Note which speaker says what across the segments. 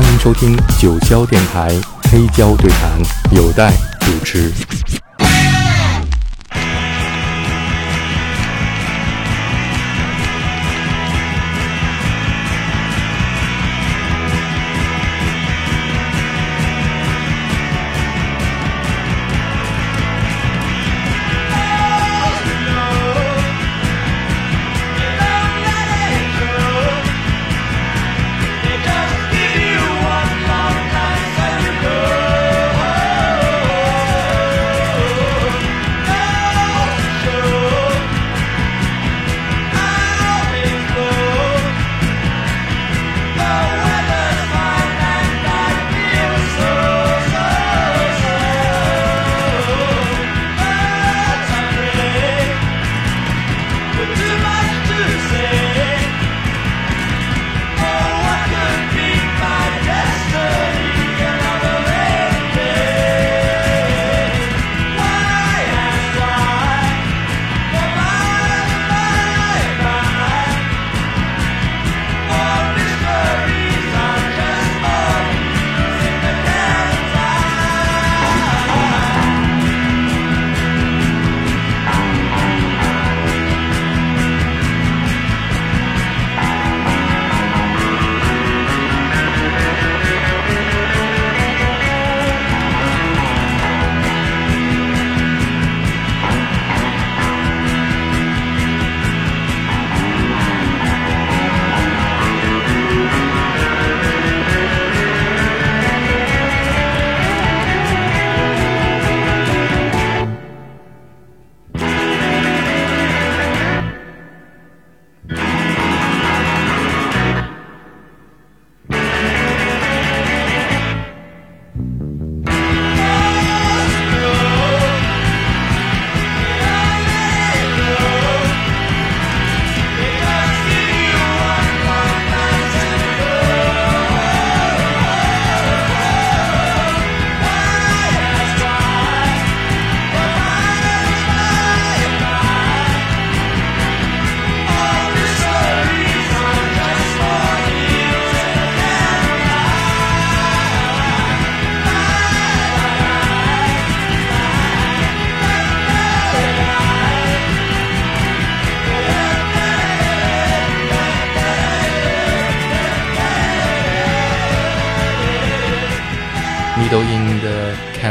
Speaker 1: 欢迎收听九霄电台黑胶对谈，有待主持。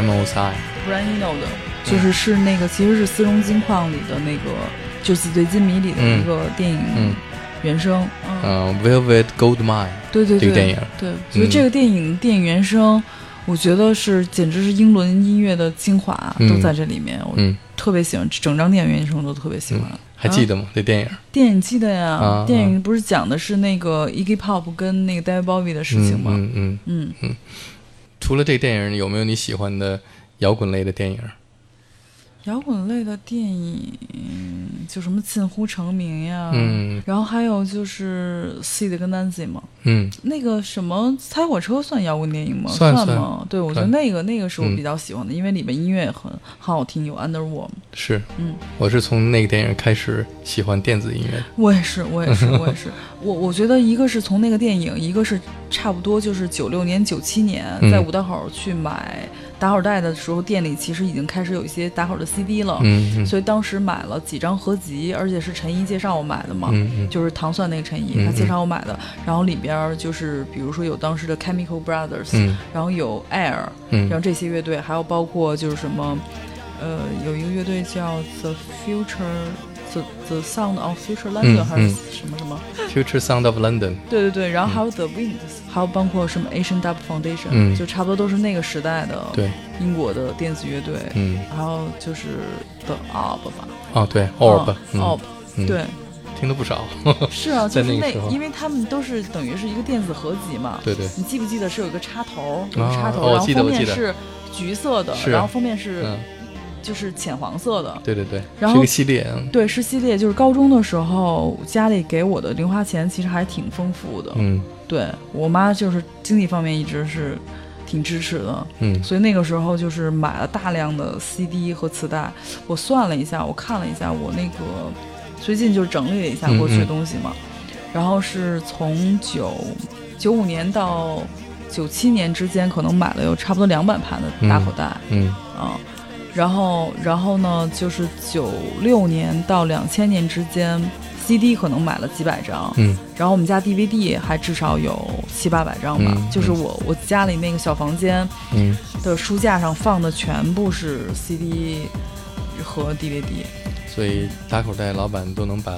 Speaker 1: Camel's Eye。
Speaker 2: Brian Eno 的，就是是那个其实是《丝绒金矿》里的那个，就是《紫对金迷》里的一个电影
Speaker 1: 嗯
Speaker 2: 原声。嗯，
Speaker 1: 呃，Velvet Goldmine
Speaker 2: 对对对，
Speaker 1: 这个电影，
Speaker 2: 对，所以这个电影电影原声，我觉得是简直是英伦音乐的精华
Speaker 1: 嗯
Speaker 2: 都在这里面，我
Speaker 1: 嗯，
Speaker 2: 特别喜欢，整张电影原声都特别喜欢。
Speaker 1: 还记得吗？这电影？
Speaker 2: 电影记得呀，
Speaker 1: 啊
Speaker 2: 电影不是讲的是那个 Iggy Pop 跟那个 David Bowie 的事情吗？
Speaker 1: 嗯嗯嗯。除了这电影，有没有你喜欢的摇滚类的电影？
Speaker 2: 摇滚类的电影就什么近乎成名呀，
Speaker 1: 嗯
Speaker 2: 然后还有就是 Seed 跟 Nancy 嘛，
Speaker 1: 嗯
Speaker 2: 那个什么猜火车算摇滚电影吗？
Speaker 1: 算
Speaker 2: 吗？对，我觉得那个那个是我
Speaker 1: 嗯
Speaker 2: 比较喜欢的，因为里面音乐很很好听，有 Underworld。
Speaker 1: 是，
Speaker 2: 嗯，
Speaker 1: 我是从那个电影开始喜欢电子音乐。
Speaker 2: 我也是，我也是，我也是。我我觉得一个是从那个电影，一个是差不多就是九六年、九七年
Speaker 1: 嗯
Speaker 2: 在五道口去买打口袋的时候，店里其实已经开始有一些打口的 CD 了。
Speaker 1: 嗯嗯
Speaker 2: 所以当时买了几张合集，而且是陈怡介绍我买的嘛，
Speaker 1: 嗯嗯
Speaker 2: 就是糖蒜那个陈怡，
Speaker 1: 嗯
Speaker 2: 他介绍我买的。然后里边儿就是比如说有当时的 Chemical Brothers，、
Speaker 1: 嗯
Speaker 2: 然后有 Air，
Speaker 1: 嗯
Speaker 2: 然后这些乐队，还有包括就是什么，呃，有一个乐队叫 The Future。The The Sound of Future London、
Speaker 1: 嗯
Speaker 2: 还是
Speaker 1: 嗯。
Speaker 2: 什么什么
Speaker 1: ？，Future Sound of London。
Speaker 2: 对对对，然后还有 The Winds，、还有包括什么 Asian Dub Foundation，、
Speaker 1: 嗯。
Speaker 2: 就差不多都是那个时代的
Speaker 1: 对，
Speaker 2: 英国的电子乐队。
Speaker 1: 嗯，
Speaker 2: 还有就是 The Orb 吧。
Speaker 1: 哦对，Orb，
Speaker 2: 嗯 Orb，
Speaker 1: 嗯。
Speaker 2: 对，
Speaker 1: 听的不少。
Speaker 2: 是啊，就是
Speaker 1: 那
Speaker 2: 因为他们都是等于是一个电子合集嘛。
Speaker 1: 对对，
Speaker 2: 你记不记得是有一个插头，插头，
Speaker 1: 哦我
Speaker 2: 然后封
Speaker 1: 记得我记得。
Speaker 2: 面是橘色的，然后封面是、
Speaker 1: 嗯，
Speaker 2: 就是浅黄色的。
Speaker 1: 对对对，
Speaker 2: 然后
Speaker 1: 是系列。嗯
Speaker 2: 对，是系列，就是高中的时候家里给我的零花钱其实还挺丰富的。
Speaker 1: 嗯
Speaker 2: 对我妈就是经济方面一直是挺支持的，
Speaker 1: 嗯
Speaker 2: 所以那个时候就是买了大量的 CD 和磁带。我算了一下，我看了一下，我那个最近就是整理了一下
Speaker 1: 嗯
Speaker 2: 过去的
Speaker 1: 嗯
Speaker 2: 东西嘛，然后是从九九五年到九七年之间，可能买了有差不多两百盘的大口袋，
Speaker 1: 嗯
Speaker 2: 啊，然后然后呢，就是九六年到两千年之间，CD 可能买了几百张，
Speaker 1: 嗯。
Speaker 2: 然后我们家 DVD 还至少有七八百张吧，
Speaker 1: 嗯
Speaker 2: 就是我我家里那个小房间
Speaker 1: 嗯，
Speaker 2: 的书架上放的全部是 CD 和 DVD。
Speaker 1: 所以打口袋老板都能把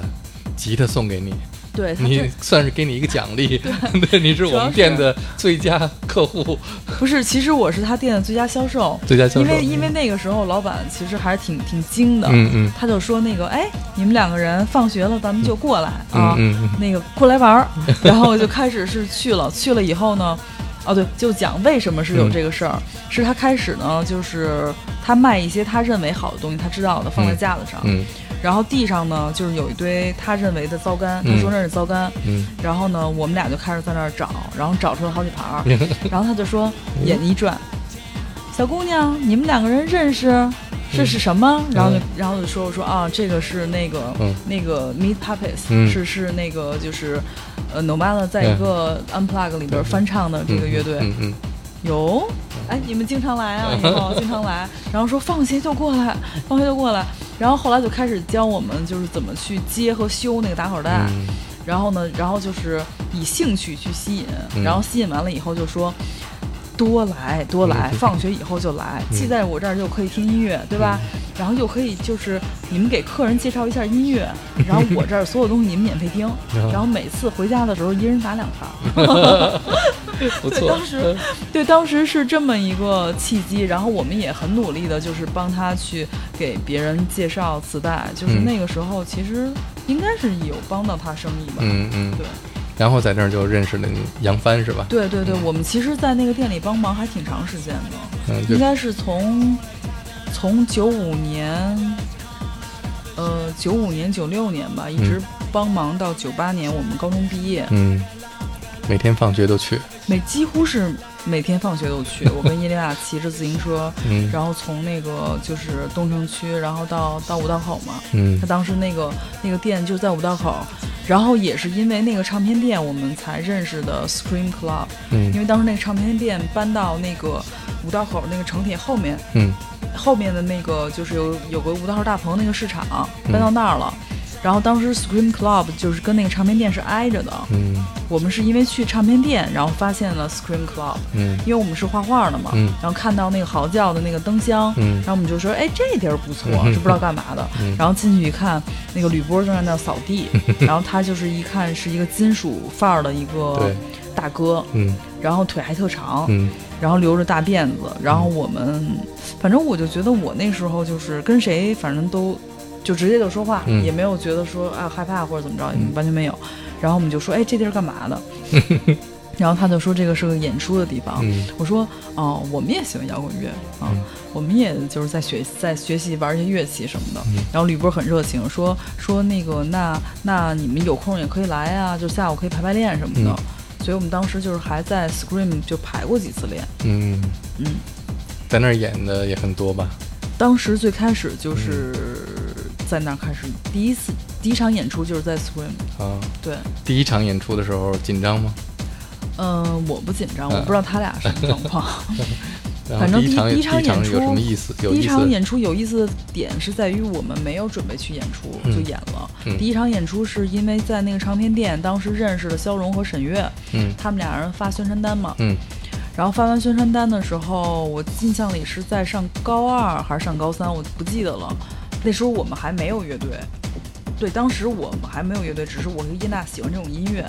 Speaker 1: 吉他送给你，
Speaker 2: 对，
Speaker 1: 你 算是给你一个奖励。对，你是我们店的最佳客户、
Speaker 2: 不是，其实我是他店的最佳销售，
Speaker 1: 最佳销售。
Speaker 2: 因为因为那个时候老板其实还是挺挺精的，
Speaker 1: 嗯嗯
Speaker 2: 他就说那个，哎，你们两个人放学了，咱们就过来啊，那个过来玩儿，然后就开始是去了，去了以后呢，哦对，就讲为什么是有这个事儿，是他开始呢，就是他卖一些他认为好的东西，他知道的放在架子上，
Speaker 1: 嗯。
Speaker 2: 然后地上呢就是有一堆他认为的糟干，他说那是糟干，
Speaker 1: 嗯。
Speaker 2: 然后呢我们俩就开始在那儿找，然后找出了好几盘儿，然后他就说眼睛一转，小姑娘，你们两个人认识？这是什么？然后就，然后就说我说啊，这个是那个、
Speaker 1: 嗯。
Speaker 2: 那个 Meat Puppets，、
Speaker 1: 嗯。
Speaker 2: 是是那个就是，呃，Nomada 在一个 Unplug 里边翻唱的这个乐队。
Speaker 1: 嗯嗯
Speaker 2: 有，哎，你们经常来啊，以后 经常来。然后说放学就过来，放学就过来。然后后来就开始教我们就是怎么去接和修那个打口袋。
Speaker 1: 嗯
Speaker 2: 然后呢，然后就是以兴趣去吸引，
Speaker 1: 嗯
Speaker 2: 然后吸引完了以后就说。多来多来，
Speaker 1: 嗯。
Speaker 2: 放学以后就来，
Speaker 1: 嗯。
Speaker 2: 既在我这儿就可以听音乐，对吧？然后又可以就是你们给客人介绍一下音乐，然后我这儿所有东西你们免费听，
Speaker 1: 嗯。
Speaker 2: 然后每次回家的时候一人打两盘。对当时对，当时是这么一个契机，然后我们也很努力的，就是帮他去给别人介绍磁带，就是
Speaker 1: 嗯。
Speaker 2: 那个时候其实应该是有帮到他生意吧。
Speaker 1: 嗯嗯，
Speaker 2: 对
Speaker 1: 然后在那儿就认识了杨帆是吧？
Speaker 2: 对对对，我们其实，在那个店里帮忙还挺长时间的，
Speaker 1: 嗯，
Speaker 2: 应该是从从九五年，呃，九五年九六年吧，一直帮忙到九八年我们高中毕业，
Speaker 1: 嗯，每天放学都去。
Speaker 2: 每几乎是每天放学都去。我跟伊利亚骑着自行车，
Speaker 1: 嗯
Speaker 2: 然后从那个就是东城区，然后到到五道口嘛。
Speaker 1: 嗯
Speaker 2: 他当时那个那个店就在五道口，然后也是因为那个唱片店，我们才认识的 Scream Club。因
Speaker 1: 嗯
Speaker 2: 为当时那个唱片店搬到那个五道口那个城铁后面，
Speaker 1: 嗯
Speaker 2: 后面的那个就是有有个五道口大棚那个市场
Speaker 1: 嗯
Speaker 2: 搬到那儿了。然后当时 Scream Club 就是跟那个唱片店是挨着的。
Speaker 1: 嗯。
Speaker 2: 我们是因为去唱片店，然后发现了 Scream Club，
Speaker 1: 嗯。
Speaker 2: 因为我们是画画的嘛，
Speaker 1: 嗯。
Speaker 2: 然后看到那个嚎叫的那个灯箱，
Speaker 1: 嗯。
Speaker 2: 然后我们就说，哎，这地儿不错，
Speaker 1: 嗯。
Speaker 2: 是不知道干嘛的。
Speaker 1: 嗯。
Speaker 2: 然后进去一看，那个吕波正在那扫地，然后他就是一看是一个金属范儿的一个大哥，
Speaker 1: 嗯。
Speaker 2: 然后腿还特长，
Speaker 1: 嗯。
Speaker 2: 然后留着大辫子，然后我们，反正我就觉得我那时候就是跟谁，反正都就直接就说话，
Speaker 1: 嗯
Speaker 2: 也没有觉得说啊害怕或者怎么着，
Speaker 1: 嗯
Speaker 2: 完全没有。然后我们就说，哎，这地儿干嘛的？然后他就说这个是个演出的地方。
Speaker 1: 嗯
Speaker 2: 我说哦，我们也喜欢摇滚乐啊，
Speaker 1: 嗯
Speaker 2: 我们也就是在学在学习玩一些乐器什么的。
Speaker 1: 嗯
Speaker 2: 然后吕波很热情，说说那个那那你们有空也可以来啊，就下午可以排排练什么的。
Speaker 1: 嗯
Speaker 2: 所以我们当时就是还在 Scream 就排过几次练。
Speaker 1: 嗯，
Speaker 2: 嗯，
Speaker 1: 在那儿演的也很多吧？
Speaker 2: 当时最开始就是在那儿开始第一次第一场演出就是在 Scream。
Speaker 1: 啊，
Speaker 2: 对，
Speaker 1: 第一场演出的时候紧张吗？
Speaker 2: 嗯、我不紧张，
Speaker 1: 嗯
Speaker 2: 我不知道他俩什么状况。反正
Speaker 1: 第一场
Speaker 2: 第一场演出
Speaker 1: 有什么意思？有
Speaker 2: 第一场演出有意思的点是在于我们没有准备去演出
Speaker 1: 嗯
Speaker 2: 就演了。
Speaker 1: 嗯
Speaker 2: 第一场演出是因为在那个唱片店，当时认识了肖荣和沈月，
Speaker 1: 嗯
Speaker 2: 他们俩人发宣传单嘛。
Speaker 1: 嗯
Speaker 2: 然后发完宣传单的时候，我印象里是在上高二还是上高三，我不记得了。那时候我们还没有乐队，对，当时我们还没有乐队，只是我和叶娜喜欢这种音乐。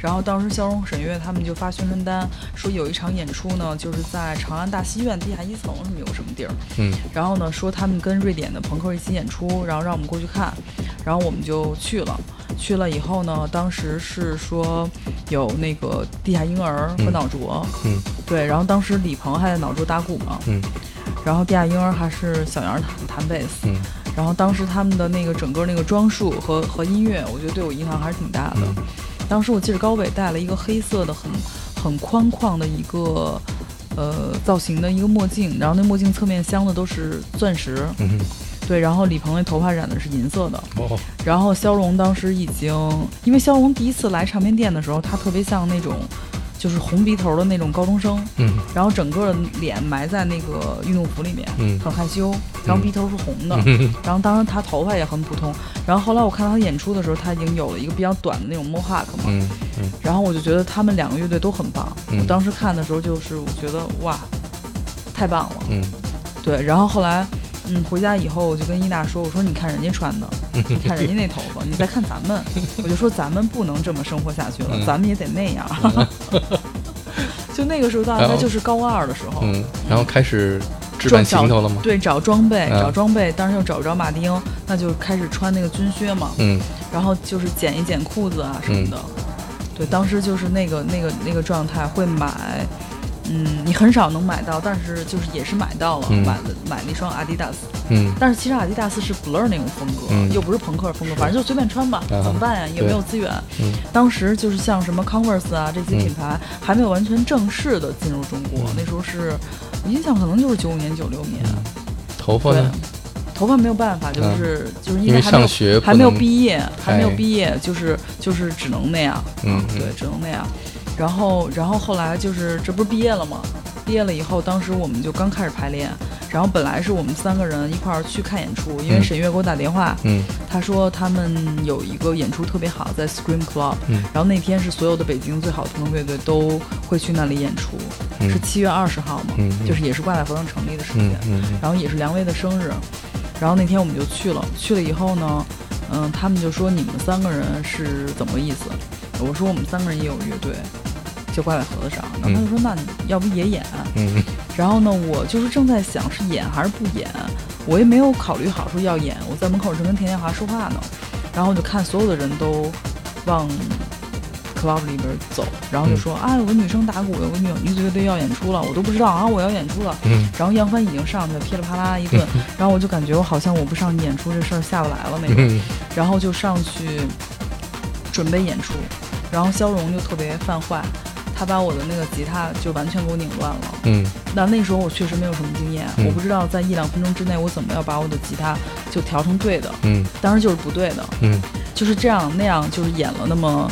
Speaker 2: 然后当时肖荣、沈月他们就发宣传单，说有一场演出呢，就是在长安大戏院地下一层什么有什么地儿。
Speaker 1: 嗯
Speaker 2: 然后呢，说他们跟瑞典的朋克一起演出，然后让我们过去看，然后我们就去了。去了以后呢，当时是说有那个地下婴儿和
Speaker 1: 嗯
Speaker 2: 脑浊，
Speaker 1: 嗯
Speaker 2: 对，然后当时李鹏还在脑浊打鼓嘛，
Speaker 1: 嗯
Speaker 2: 然后地下婴儿还是小杨弹弹贝斯，
Speaker 1: 嗯
Speaker 2: 然后当时他们的那个整个那个装束和和音乐，我觉得对我影响还是挺大的。
Speaker 1: 嗯。
Speaker 2: 当时我记得高伟戴了一个黑色的很很宽旷的一个呃造型的一个墨镜，然后那墨镜侧面镶的都是钻石，
Speaker 1: 嗯
Speaker 2: 对，然后李鹏那头发染的是银色的，
Speaker 1: 哦。
Speaker 2: 然后肖荣当时已经，因为肖荣第一次来唱片店的时候，他特别像那种就是红鼻头的那种高中生，
Speaker 1: 嗯。
Speaker 2: 然后整个脸埋在那个运动服里面，
Speaker 1: 嗯。
Speaker 2: 很害羞，然后鼻头是红的，
Speaker 1: 嗯。
Speaker 2: 然后当时他头发也很普通，然后后来我看到他演出的时候，他已经有了一个比较短的那种 mohawk 嘛，
Speaker 1: 嗯嗯。
Speaker 2: 然后我就觉得他们两个乐队都很棒。
Speaker 1: 嗯。
Speaker 2: 我当时看的时候，就是我觉得哇，太棒了。
Speaker 1: 嗯。
Speaker 2: 对，然后后来，嗯，回家以后我就跟伊娜说，我说你看人家穿的，你看人家那头发，你再看咱们，我就说咱们不能这么生活下去了，
Speaker 1: 嗯
Speaker 2: 咱们也得那样。就那个时候大概就是高二的时候，
Speaker 1: 嗯，然后开始置办行头了吗？
Speaker 2: 对，找装备，
Speaker 1: 嗯
Speaker 2: 找装备，当时又找不着马丁，那就开始穿那个军靴嘛，
Speaker 1: 嗯
Speaker 2: 然后就是剪一剪裤子啊什么的。对，当时就是那个那个那个状态，会买，嗯，你很少能买到，但是就是也是买到了，
Speaker 1: 嗯。
Speaker 2: 买了买了一双阿迪达斯。
Speaker 1: 嗯。
Speaker 2: 但是其实阿迪达斯是 Blur 那种风格，
Speaker 1: 嗯。
Speaker 2: 又不是朋克风格，反正就随便穿吧，
Speaker 1: 啊。
Speaker 2: 怎么办呀？也没有资源。
Speaker 1: 嗯。
Speaker 2: 当时就是像什么 Converse 啊这些
Speaker 1: 嗯。
Speaker 2: 品牌、还没有完全正式的进入中国，
Speaker 1: 嗯。
Speaker 2: 那时候是我印象可能就是九五年九六年。对
Speaker 1: 头发呢？，
Speaker 2: 头发没有办法，就是、就是
Speaker 1: 因为
Speaker 2: 还没有
Speaker 1: 上学
Speaker 2: 还没有毕业，还没有毕业，就是就是只能那样，
Speaker 1: 嗯嗯
Speaker 2: 对，只能那样。然后然后后来就是这不是毕业了吗？毕业了以后，当时我们就刚开始排练，然后本来是我们三个人一块儿去看演出，因为
Speaker 1: 嗯
Speaker 2: 沈月给我打电话，
Speaker 1: 嗯
Speaker 2: 他说他们有一个演出特别好，在 Scream Club，、
Speaker 1: 嗯
Speaker 2: 然后那天是所有的北京最好的朋克乐队都会去那里演出，
Speaker 1: 嗯
Speaker 2: 是七月二十号嘛，
Speaker 1: 嗯嗯
Speaker 2: 就是也是挂在合同成立的时间。
Speaker 1: 嗯嗯嗯
Speaker 2: 然后也是梁威的生日，然后那天我们就去了。去了以后呢，嗯，他们就说你们三个人是怎么个意思？我说我们三个人也有乐队，就挂在盒子上。然后他就说、那你要不也演？
Speaker 1: 嗯
Speaker 2: 然后呢，我就是正在想是演还是不演，我也没有考虑好说要演。我在门口正跟田建华说话呢，然后我就看所有的人都往 club 里边走，然后就说、啊，有个女生打鼓，有个女女子乐队要演出了，我都不知道啊，我要演出了。
Speaker 1: 嗯
Speaker 2: 然后杨帆已经上去了，噼里啪啦一顿，然后我就感觉我好像我不上去演出这事儿下不来了那种，
Speaker 1: 嗯
Speaker 2: 然后就上去准备演出，然后肖荣就特别犯坏，他把我的那个吉他就完全给我拧乱了。
Speaker 1: 嗯
Speaker 2: 那那时候我确实没有什么经验，
Speaker 1: 嗯
Speaker 2: 我不知道在一两分钟之内我怎么要把我的吉他就调成对的，
Speaker 1: 嗯
Speaker 2: 当时就是不对的，
Speaker 1: 嗯
Speaker 2: 就是这样那样，就是演了那么，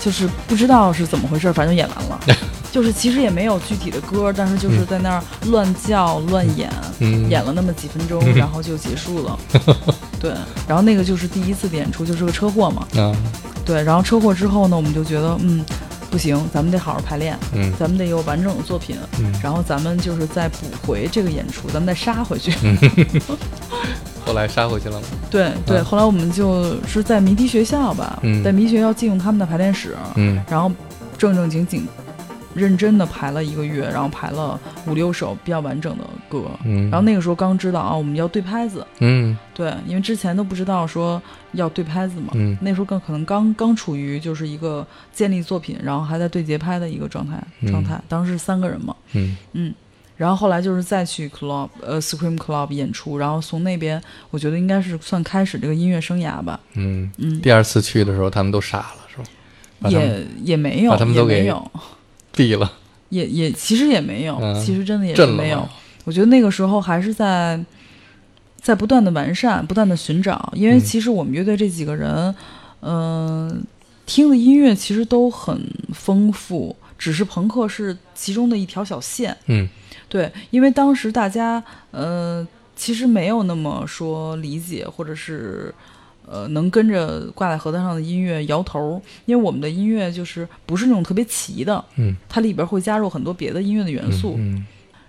Speaker 2: 就是不知道是怎么回事，反正演完了。就是其实也没有具体的歌，但是就是在那儿乱叫乱演，
Speaker 1: 嗯，
Speaker 2: 演了那么几分钟，然后就结束了。对，然后那个就是第一次演出，就是个车祸嘛。
Speaker 1: 啊
Speaker 2: 对，然后车祸之后呢，我们就觉得，嗯，不行，咱们得好好排练，
Speaker 1: 嗯
Speaker 2: 咱们得有完整的作品，
Speaker 1: 嗯，
Speaker 2: 然后咱们就是再补回这个演出，咱们再杀回去。
Speaker 1: 后来杀回去了吗？
Speaker 2: 对对，
Speaker 1: 嗯
Speaker 2: 后来我们就是在迷笛学校吧，
Speaker 1: 嗯
Speaker 2: 在迷笛学校借用他们的排练室，
Speaker 1: 嗯
Speaker 2: 然后正正经经、认真的排了一个月，然后排了五六首比较完整的歌。
Speaker 1: 嗯，
Speaker 2: 然后那个时候刚知道啊，我们要对拍子，
Speaker 1: 嗯。
Speaker 2: 对，因为之前都不知道说要对拍子嘛。
Speaker 1: 嗯。
Speaker 2: 那时候更可能刚刚处于就是一个建立作品，然后还在对节拍的一个状态
Speaker 1: 嗯。
Speaker 2: 状态。当时是三个人嘛，
Speaker 1: 嗯。
Speaker 2: 嗯，然后后来就是再去 club 呃 scream club 演出，然后从那边我觉得应该是算开始这个音乐生涯吧，
Speaker 1: 嗯，
Speaker 2: 嗯，
Speaker 1: 第二次去的时候他们都傻了是吧？
Speaker 2: 也也没有，
Speaker 1: 把他们都
Speaker 2: 没有，
Speaker 1: 毙了，
Speaker 2: 也也其实也没有，
Speaker 1: 嗯
Speaker 2: 其实真的也是没有。我觉得那个时候还是在在不断的完善，不断的寻找，因为
Speaker 1: 嗯
Speaker 2: 其实我们乐队这几个人，嗯、听的音乐其实都很丰富，只是朋克是其中的一条小线。
Speaker 1: 嗯
Speaker 2: 对，因为当时大家呃其实没有那么说理解，或者是。呃，能跟着挂在盒子上的音乐摇头，因为我们的音乐就是不是那种特别齐的，
Speaker 1: 嗯
Speaker 2: 它里边会加入很多别的音乐的元素。
Speaker 1: 嗯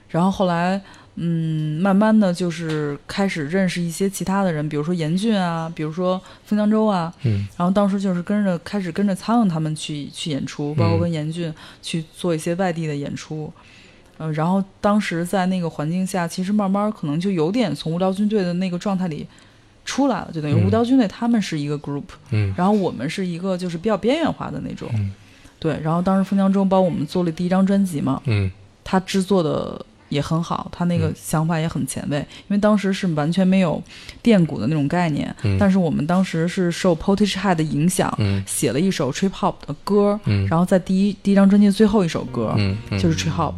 Speaker 2: 然后后来，嗯，慢慢的就是开始认识一些其他的人，比如说严俊啊，比如说封江州啊。
Speaker 1: 嗯
Speaker 2: 然后当时就是跟着开始跟着苍蝇他们去去演出，包括
Speaker 1: 嗯
Speaker 2: 跟严俊去做一些外地的演出。嗯、然后当时在那个环境下，其实慢慢可能就有点从无聊军队的那个状态里出来了，就等于
Speaker 1: 嗯。
Speaker 2: 无刀军队他们是一个 group，、
Speaker 1: 嗯。
Speaker 2: 然后我们是一个就是比较边缘化的那种。
Speaker 1: 嗯。
Speaker 2: 对，然后当时封江中帮我们做了第一张专辑嘛，
Speaker 1: 嗯。
Speaker 2: 他制作的也很好，他那个
Speaker 1: 嗯。
Speaker 2: 想法也很前卫，因为当时是完全没有电鼓的那种概念，
Speaker 1: 嗯。
Speaker 2: 但是我们当时是受 Portage Head 的影响，
Speaker 1: 嗯。
Speaker 2: 写了一首 trip hop 的歌，
Speaker 1: 嗯，
Speaker 2: 然后在第一第一张专辑的最后一首歌、
Speaker 1: 嗯嗯。
Speaker 2: 就是 trip hop。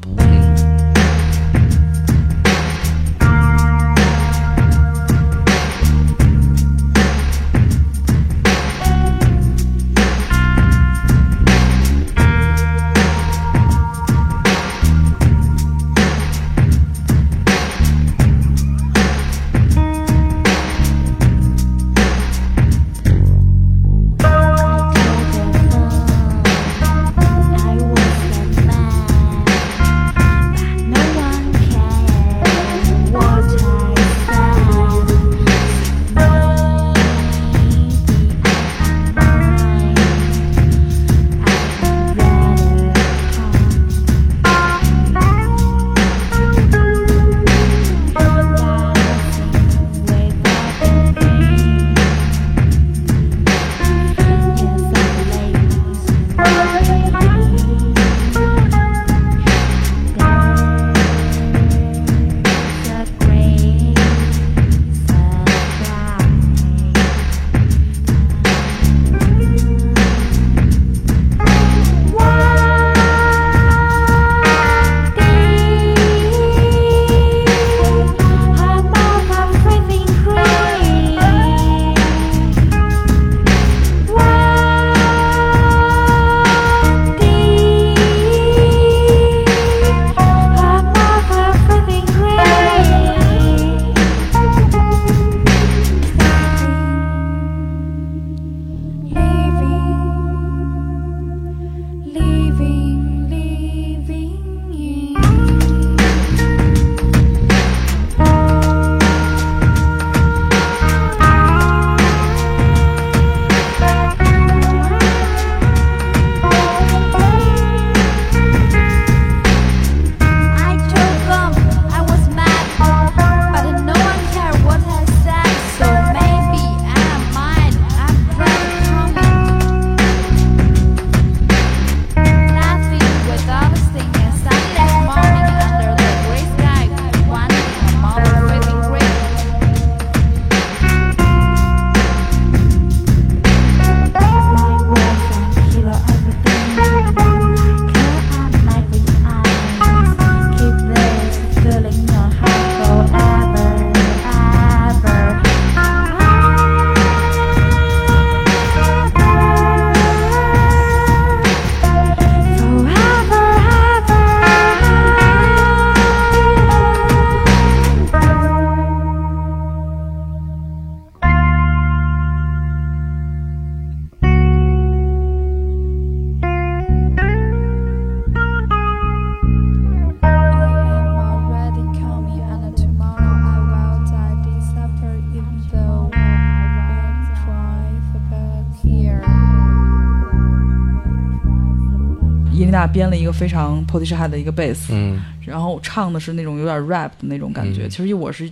Speaker 2: 编了一个非常 Portishead 的一个贝斯，
Speaker 1: 嗯
Speaker 2: 然后唱的是那种有点 rap 的那种感觉。
Speaker 1: 嗯
Speaker 2: 其实我是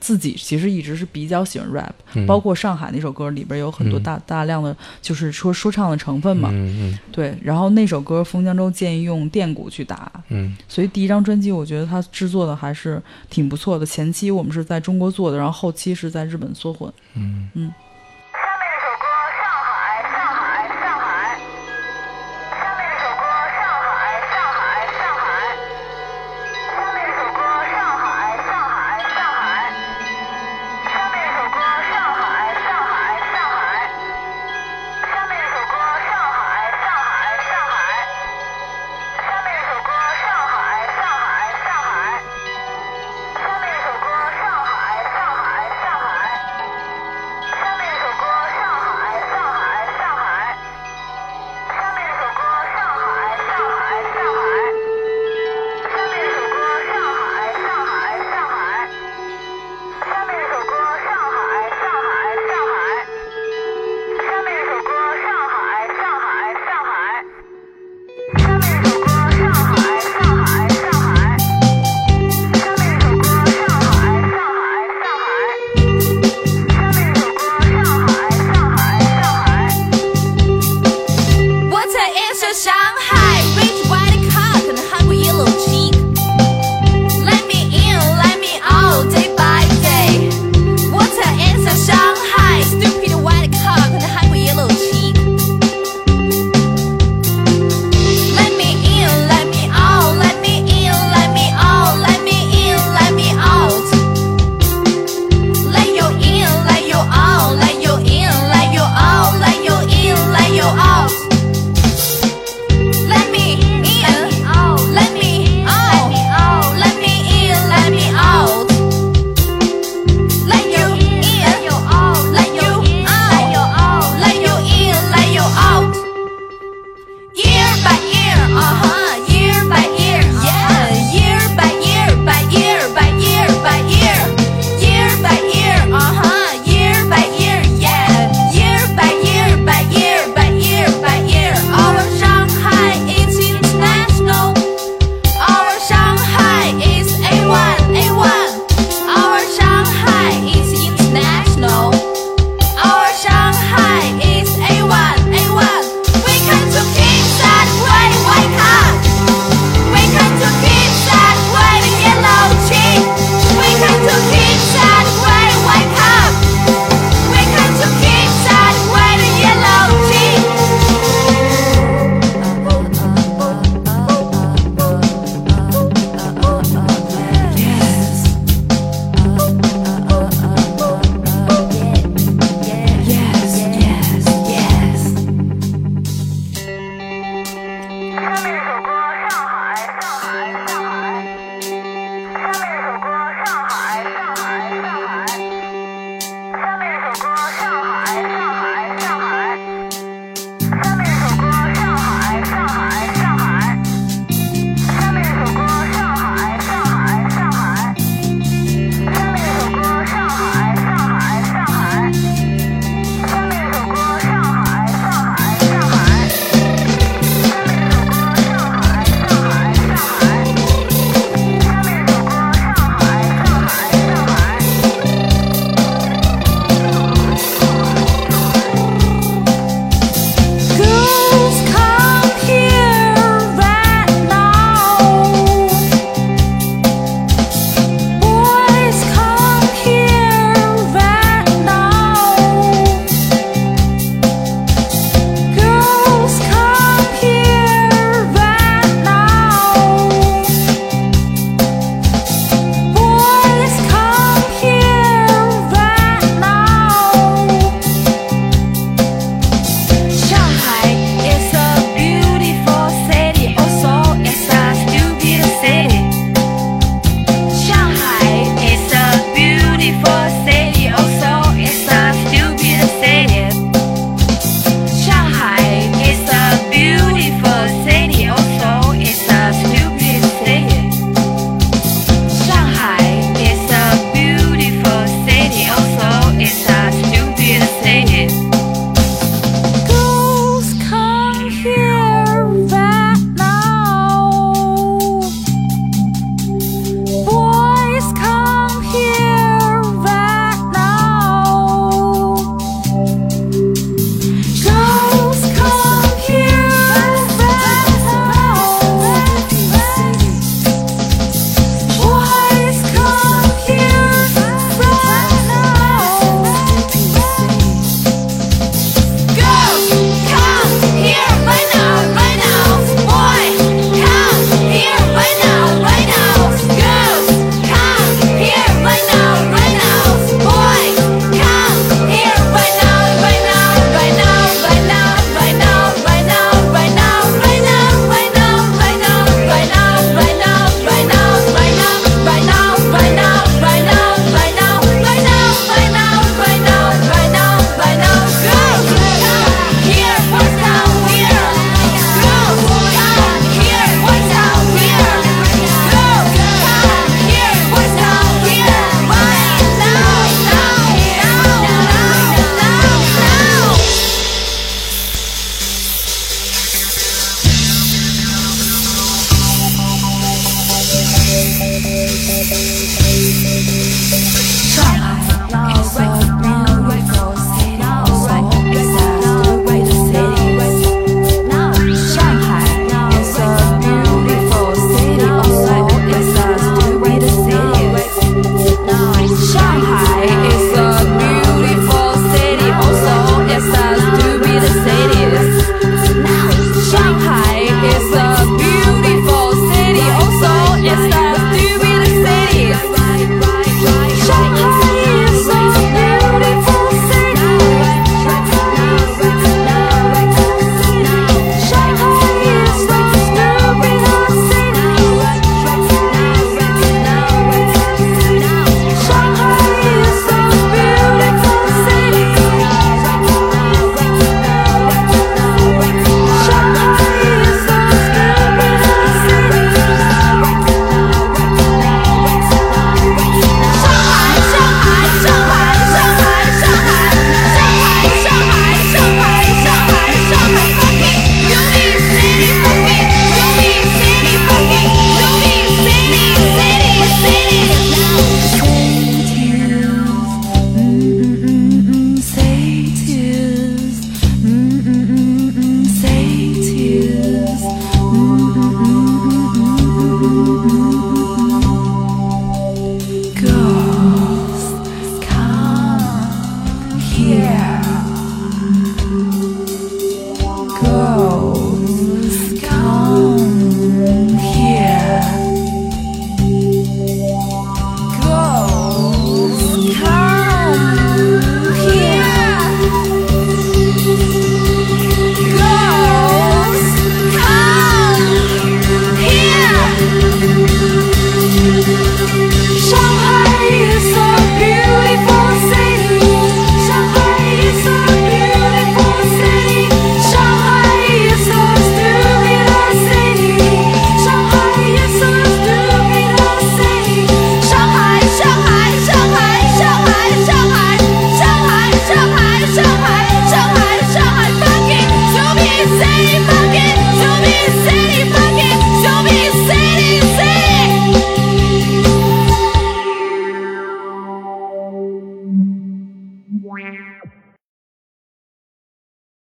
Speaker 2: 自己其实一直是比较喜欢 rap，、
Speaker 1: 嗯，
Speaker 2: 包括上海那首歌里边有很多
Speaker 1: 嗯
Speaker 2: 大、大量的就是说说唱的成分嘛。
Speaker 1: 嗯嗯
Speaker 2: 对，然后那首歌封江州建议用电鼓去打，
Speaker 1: 嗯
Speaker 2: 所以第一张专辑我觉得他制作的还是挺不错的。前期我们是在中国做的，然后后期是在日本缩混。
Speaker 1: 嗯
Speaker 2: 嗯。